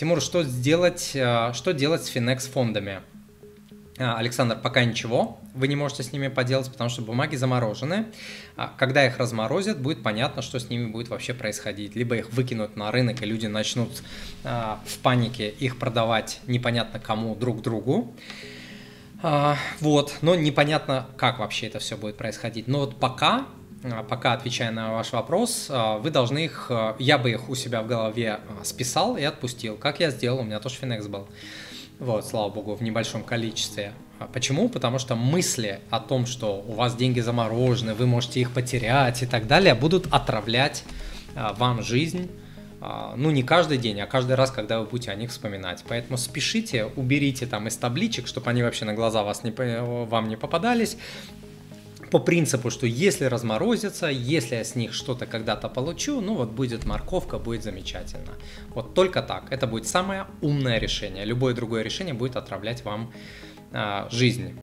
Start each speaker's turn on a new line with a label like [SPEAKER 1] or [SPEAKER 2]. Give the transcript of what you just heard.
[SPEAKER 1] Тимур, что сделать, э, что делать с Finex фондами? А, Александр, пока ничего, вы не можете с ними поделать, потому что бумаги заморожены. А, когда их разморозят, будет понятно, что с ними будет вообще происходить. Либо их выкинут на рынок, и люди начнут а, в панике их продавать непонятно кому, друг другу. Вот, но непонятно, как вообще это все будет происходить. Но вот пока пока отвечая на ваш вопрос, вы должны их, я бы их у себя в голове списал и отпустил, как я сделал, у меня тоже Finex был. Вот, слава богу, в небольшом количестве. А почему? Потому что мысли о том, что у вас деньги заморожены, вы можете их потерять и так далее, будут отравлять а, вам жизнь. А, ну, не каждый день, а каждый раз, когда вы будете о них вспоминать. Поэтому спешите, уберите там из табличек, чтобы они вообще на глаза вас не, вам не попадались по принципу, что если разморозится, если я с них что-то когда-то получу, ну вот будет морковка, будет замечательно. Вот только так. Это будет самое умное решение. Любое другое решение будет отравлять вам а, жизнь.